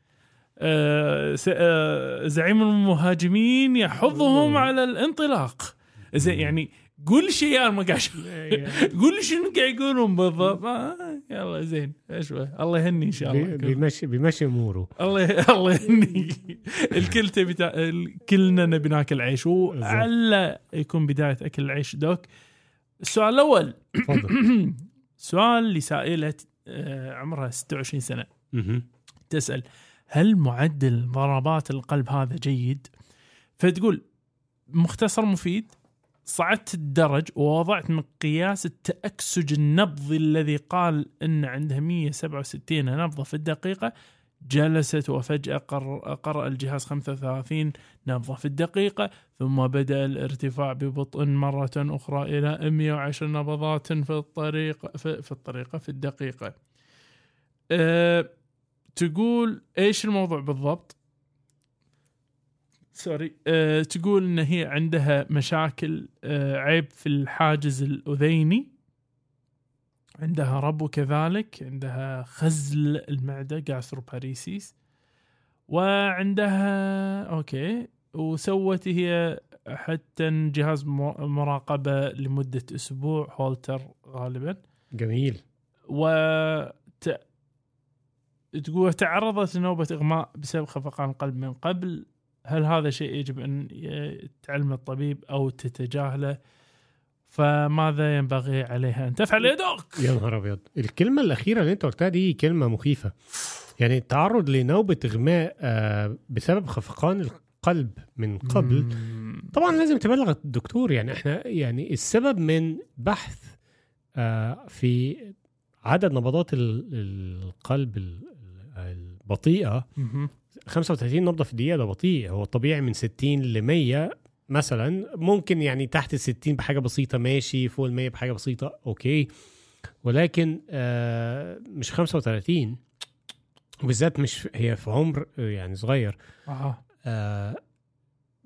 زعيم المهاجمين يحضهم على الانطلاق. زين يعني قول شيء أنا ما قاعد. قول شنو قاعد يقولون بالضبط. آه، يلا زين اشوى الله يهني إن شاء الله. بيمشي بيمشي أموره. الله الله يهني. الكل تبي كلنا نبي ناكل عيش. وعلى يكون بداية أكل العيش دوك. السؤال الأول. سؤال لسائلة آه، عمرها 26 سنة. تسأل. هل معدل ضربات القلب هذا جيد؟ فتقول مختصر مفيد صعدت الدرج ووضعت مقياس التأكسج النبضي الذي قال إن عندها 167 نبضة في الدقيقة جلست وفجأة قر- قرأ الجهاز 35 نبضة في الدقيقة ثم بدأ الارتفاع ببطء مرة أخرى إلى 110 نبضات في الطريقة في, في الطريقة في الدقيقة. أه تقول إيش الموضوع بالضبط؟ سوري أه تقول إن هي عندها مشاكل أه عيب في الحاجز الأذيني عندها ربو كذلك عندها خزل المعدة gastroparesis وعندها okay وسوت هي حتى جهاز مراقبة لمدة أسبوع هولتر غالبا جميل و. تقول تعرضت لنوبة إغماء بسبب خفقان القلب من قبل هل هذا شيء يجب أن تعلم الطبيب أو تتجاهله؟ فماذا ينبغي عليها أن تفعل يا دوك يا نهار أبيض. الكلمة الأخيرة اللي أنت قلتها دي كلمة مخيفة. يعني التعرض لنوبة إغماء آه، بسبب خفقان القلب من قبل. طبعا لازم تبلغ الدكتور. يعني إحنا يعني السبب من بحث آه، في عدد نبضات ال- القلب ال- البطيئة. مهم. 35 نبضه في الدقيقه ده بطيء. هو الطبيعي من 60 ل 100 مثلا. ممكن يعني تحت ال 60 بحاجة بسيطة ماشي. فوق ال 100 بحاجة بسيطة okay. ولكن آه مش 35 وبالذات مش هي في عمر آه، يعني صغير. آه. آه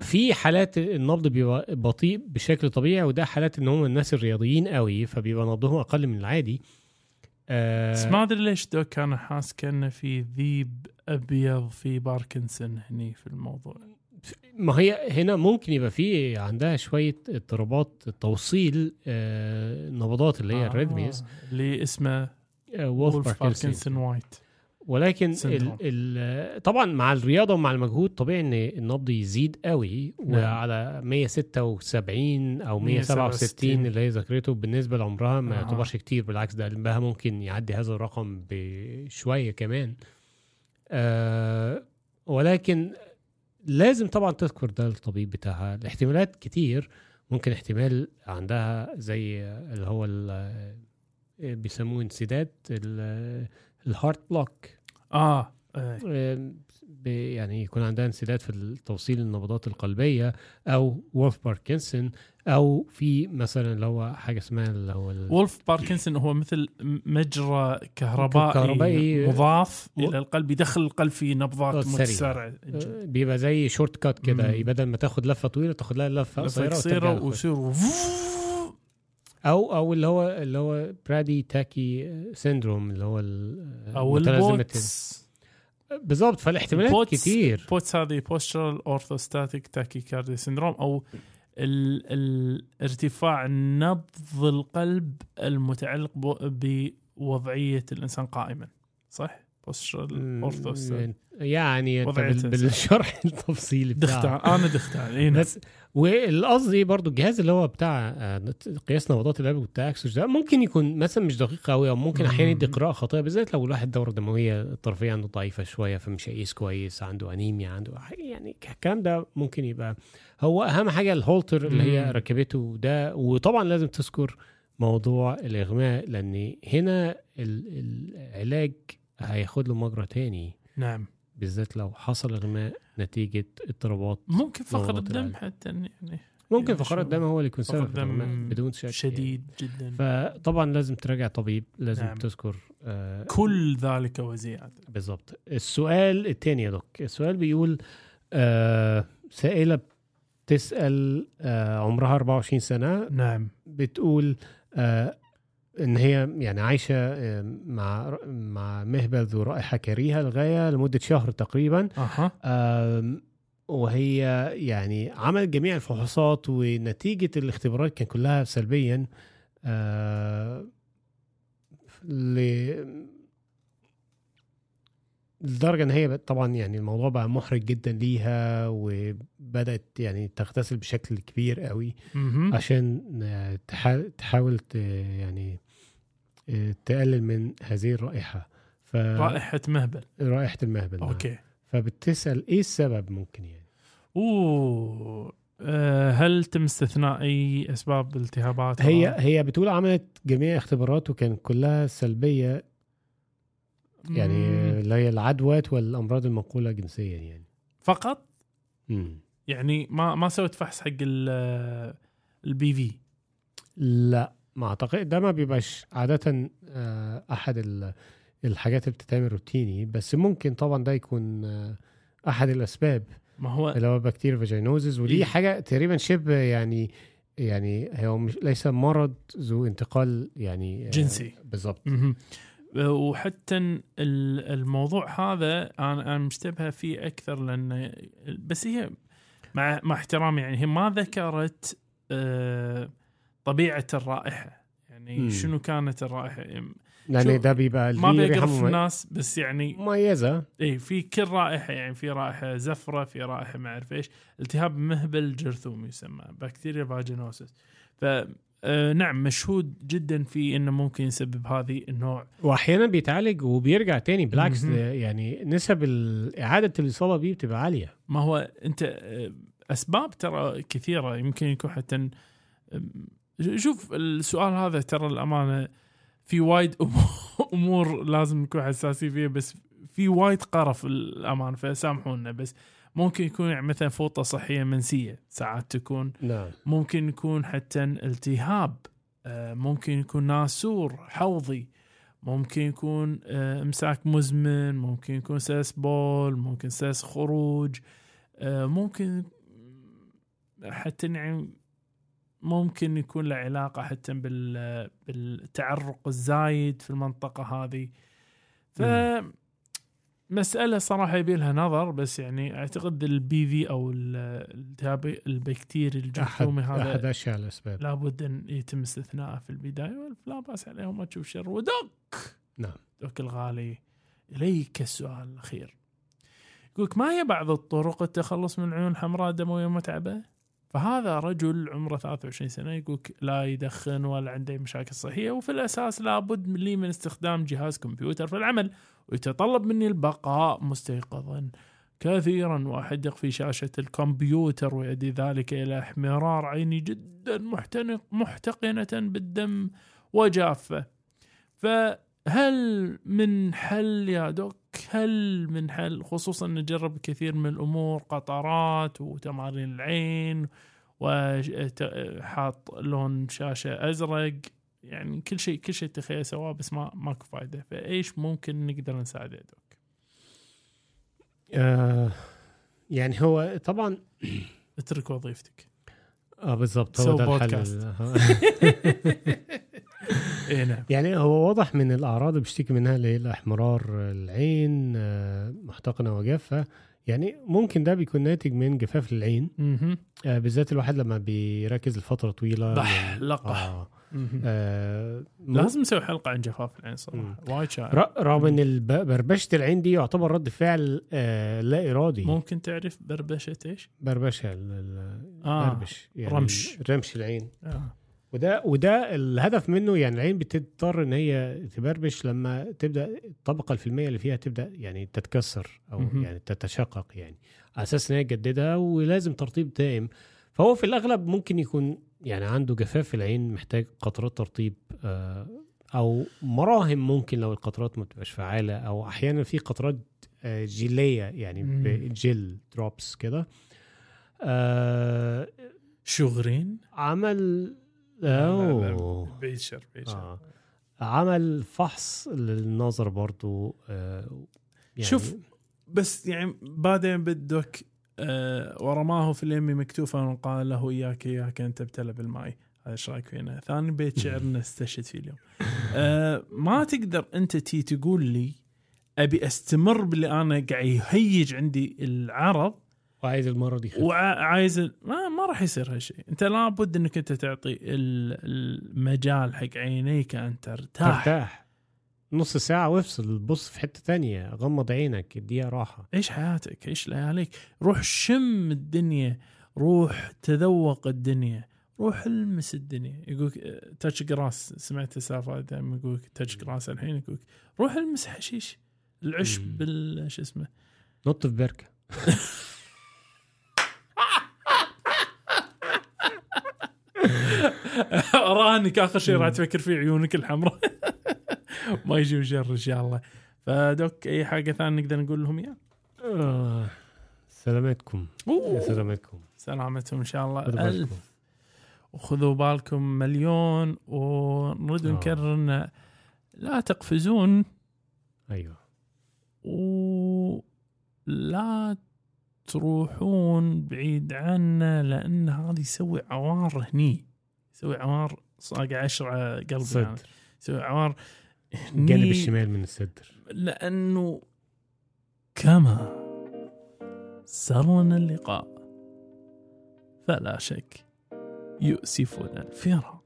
في حالات النبض بيبقى بطيء بشكل طبيعي وده حالات إن هم الناس الرياضيين قوي فبيبقى نبضهم أقل من العادي. آه بس ما أدري ليش دوك أنا حاس كأنه في ذيب أبيض في باركنسون هني في الموضوع. ما هي هنا ممكن يبقى في عندها شوية اضطرابات توصيل آه نبضات اللي هي ال rhythms. آه. اللي اسمه آه Wolff Parkinson White ولكن ال. ال طبعا مع الرياضة ومع المجهود طبيعي إن النبض يزيد قوي نعم. وعلى 176 أو 167 167 اللي هي ذكرته بالنسبة لعمرها ما. يعتبرش كتير بالعكس ده قلبها ممكن يعدي هذا الرقم بشوية كمان آه ولكن لازم طبعا تذكر ده الطبيب بتاعها الاحتمالات كتير ممكن احتمال عندها زي اللي هو بيسموه انسداد ال- ال heart block آه ب- يعني يكون عندها انسداد في توصيل النبضات القلبية أو Wolff Parkinson أو في مثلا اللي هو حاجة اسمها اللي هو وولف باركنسون هو مثل مجرى كهربائي, كهربائي مضاف و- إلى القلب يدخل القلب في نبضات سريعة. متسارعة آه، بيبقى زي shortcut كده مم. بدل ما تاخد لفة طويلة تاخد لها لفة قصيرة قصيرة ويصير أو أو اللي هو اللي هو brady tachy syndrome اللي هو أو ال POTS بالظبط فالاحتمالات ال POTS- كتير. POTS هذه postural orthostatic tachycardia syndrome أو ال ال ارتفاع نبض القلب المتعلق بوضعية الإنسان قائما صح؟ orthostatic يعني أنت وضعية بال- الإنسان. بالشرح التفصيلي بتاعه دختها أنا إيه نعم. بس والقصدي برضو الجهاز اللي هو بتاع آه، قياس نبضات القلب والتاكسس ده ممكن يكون مثلا مش دقيق قوي أو ممكن أحيانا يدي. قراءة خاطئة بالذات لو الواحد الدوره الدمويه الطرفية عنده ضعيفة شوية فمش هيقيس كويس عنده أنيميا عنده يعني الكلام ده ممكن يبقى هو أهم حاجة الهولتر اللي هي. ركبته ده وطبعا لازم تذكر موضوع الإغماء لأن هنا ال- العلاج هياخد له مجرى تاني. نعم. بالذات لو حصل اغماء نتيجة اضطرابات ممكن فقر الدم. حتى يعني. ممكن يعني شو- الدم هو اللي يكون فقر سبب بدون شك يعني. شديد جدا. فطبعا لازم تراجع طبيب لازم نعم. تذكر آه كل ذلك وزيادة. بالظبط السؤال الثاني يا دوك السؤال بيقول آه سائلة بتسأل آه عمرها 24 سنة. نعم. بتقول آه إن هي يعني عايشة مع مع مهبل ذو رائحة كريهة لغاية لمدة شهر تقريبا. آم، وهي يعني عملت جميع الفحوصات ونتيجة الاختبارات كان كلها سلبيا. ل- لدرجة إن هي طبعا يعني الموضوع بقى محرج جدا ليها وبدأت يعني تغتسل بشكل كبير قوي. عشان آه، تحا- تحاول يعني تقلل من هذه الرائحة. ف رائحة مهبل. رائحة المهبل نعم. أوكي. فبتسأل إيه السبب ممكن يعني؟ أوه. آه، هل تم استثناء أي أسباب التهابات هي هي بتقول عملت جميع اختبارات وكان كلها سلبية يعني. اللي هي العدوات والأمراض المنقولة جنسيا يعني. فقط؟ مم. يعني ما ما سويت فحص حق ال BV لا. ما أعتقد ده ما بيبقاش عادة آه، أحد ال- الحاجات اللي بتتعمل روتيني بس ممكن طبعا ده يكون آه، أحد الأسباب ما هو اللي هو bacterial vaginosis ودي إيه. حاجة تقريبا شبه يعني يعني هو مش ليس مرض ذو انتقال يعني آه، جنسي. بالظبط مهم. وحتى ال- الموضوع هذا أنا أنا مشتبه فيه أكثر لأن بس هي مع مع احترامي يعني هي ما ذكرت آه، طبيعة الرائحة. يعني مم. شنو كانت الرائحة؟ يعني ده بيبقى ما بيقرف الناس بس يعني مميزة. اي في كل رائحة يعني في رائحة زفرة في رائحة ما أعرف إيش التهاب مهبل جرثومي يسمى بكتيريا فاجينوسس ف آه، نعم مشهود جدا في إنه ممكن يسبب هذه النوع. واحيانا بيتعالج وبيرجع تاني بالعكس يعني نسب إعادة الإصابة بيه بتبقى عالية. ما هو أنت آه، أسباب ترى كثيرة يمكن يكون حتى شوف السؤال هذا ترى الأمانة في وايد أمور- أمور لازم نكون حساسين فيها بس في وايد قرف الأمانة فسامحونا. بس ممكن يكون يعني مثلا فوطة صحية منسية ساعات تكون. نعم. ممكن يكون حتى التهاب آه، ممكن يكون ناسور حوضي. ممكن يكون آه، امساك مزمن ممكن يكون ساس بول ممكن ساس خروج آه، ممكن حتى يعني ممكن يكون له علاقة حتى بال- بالتعرق الزايد في المنطقة هذه. ف مسألة صراحة يبي لها نظر بس يعني أعتقد البي في أو ال- الالتهاب البكتيري الجرثومي هذا أحد اشهر الأسباب. لابد أن يتم استثناءه في البداية ولا بأس عليه وما تشوف شر. ودوك! نعم. دوك الغالي. إليك السؤال الأخير. يقولك ما هي بعض الطرق التخلص من العيون الحمراء الدمويه المتعبه؟ فهذا رجل عمره 23 سنة يقولك لا يدخن ولا عنده مشاكل صحية وفي الأساس لابد لي من استخدام جهاز كمبيوتر في العمل ويتطلب مني البقاء مستيقظا. كثيرا واحدق في شاشة الكمبيوتر ويؤدي ذلك إلى احمرار عيني جدا محتنق محتقنة بالدم وجافة. فهل من حل يا دوك هل من حل خصوصا نجرب كثير من الأمور قطرات وتمارين العين وحاط لون شاشة أزرق يعني كل شيء كل شيء تخيل سواه بس ما ماكو فايدة. فإيش ممكن نقدر نساعده دوك آه يعني هو طبعا اترك وظيفتك. آه بالضبط هو ده الحل. اي نعم. يعني هو واضح من الأعراض اللي بيشتكي منها اللي هي الإحمرار العين آه، محتقنة وجافة. يعني ممكن ده بيكون ناتج من جفاف العين. آه، بالذات الواحد لما بيركز لفترة طويلة. بح لقح. آه. آه لازم نسوي حلقة عن جفاف العين صراحة. وايد شائع. رغم إن بربشة العين دي يعتبر رد فعل آه لا إرادي. ممكن تعرف بربشة إيش؟ بربشة ال- ال- آه، يعني رمش. رمش العين. آه. وده وده الهدف منه يعني العين بتضطر إن هي تبربش لما تبدأ الطبقة الفيلمية اللي فيها تبدأ يعني تتكسر أو مهم. يعني تتشقق يعني على أساس إن هي تجددها ولازم ترطيب دائم فهو في الأغلب ممكن يكون يعني عنده جفاف في العين محتاج قطرات ترطيب آه، أو مراهم ممكن لو القطرات ما بتبقاش فعالة أو أحيانا في قطرات آه، جيلية يعني مم. بجل دروبس كده آه، شغرين؟ عمل لا، لا، أوه. بعيد شر بعيد شر آه. عمل فحص للنظر برضو آه يعني شوف، بس يعني بعدين بدك آه ورماه في اليمي مكتوفا وقال له إياك إياك ان تبتلى بالماء هذا إيش رأيك فينا؟ ثاني بيت شعر نستشهد فيه اليوم. آه ما تقدر أنت تي تقول لي أبي أستمر باللي أنا قاعد يهيج عندي العرض وعايز المرض يخف وعايز ما ما راح يصير هالشيء، انت لابد انك انت تعطي ال- المجال حق عينيك ان ترتاح. ترتاح. نص ساعة وافصل بص في حتة تانية غمض عينك اديها راحة. عيش حياتك؟ عيش لياليك روح شم الدنيا روح تذوق الدنيا روح المس الدنيا. يقول تاتش جراس سمعت السالفة دائما يقول تاتش جراس الحين يقول روح المس حشيش. العشب. بال شو اسمه؟ نط في بركة. اراهنك اخر شيء راح تفكر فيه عيونك الحمراء. ما يجي شر إن شاء الله. فدوك أي حاجة ثانية نقدر نقول لهم إياها؟ آه. سلامتكم يا أوه. سلامتكم سلامتهم إن شاء الله. بالكم. وخذوا بالكم مليون ونريد آه. نكرر إن لا تقفزون. أيوه. ولا تروحون بعيد عنا لأن هذا يسوي عوار هني. يسوي عوار صاقع عشرة قلبي صدر. يعني عوار الجانب الشمال من الصدر. لأنه كما سرنا اللقاء فلا شك يؤسفنا الفراق.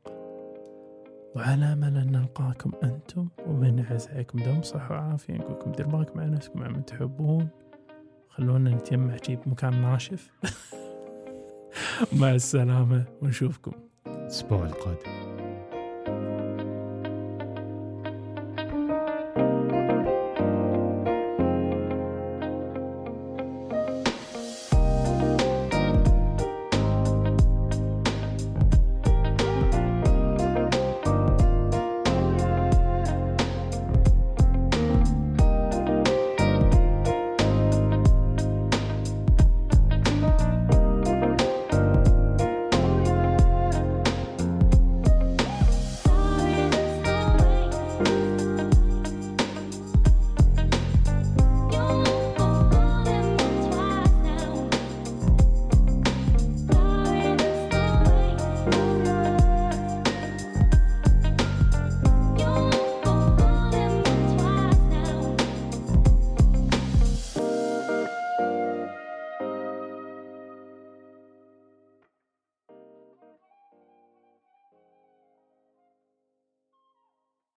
وعلى أمل أن نلقاكم أنتم وبنعز عليكم دوم صحة وعافية. نقول لكم دير بالكم مع نفسكم مع من تحبون. خلونا نتجمع شي بمكان ناشف. مع السلامة ونشوفكم. الأسبوع القادم.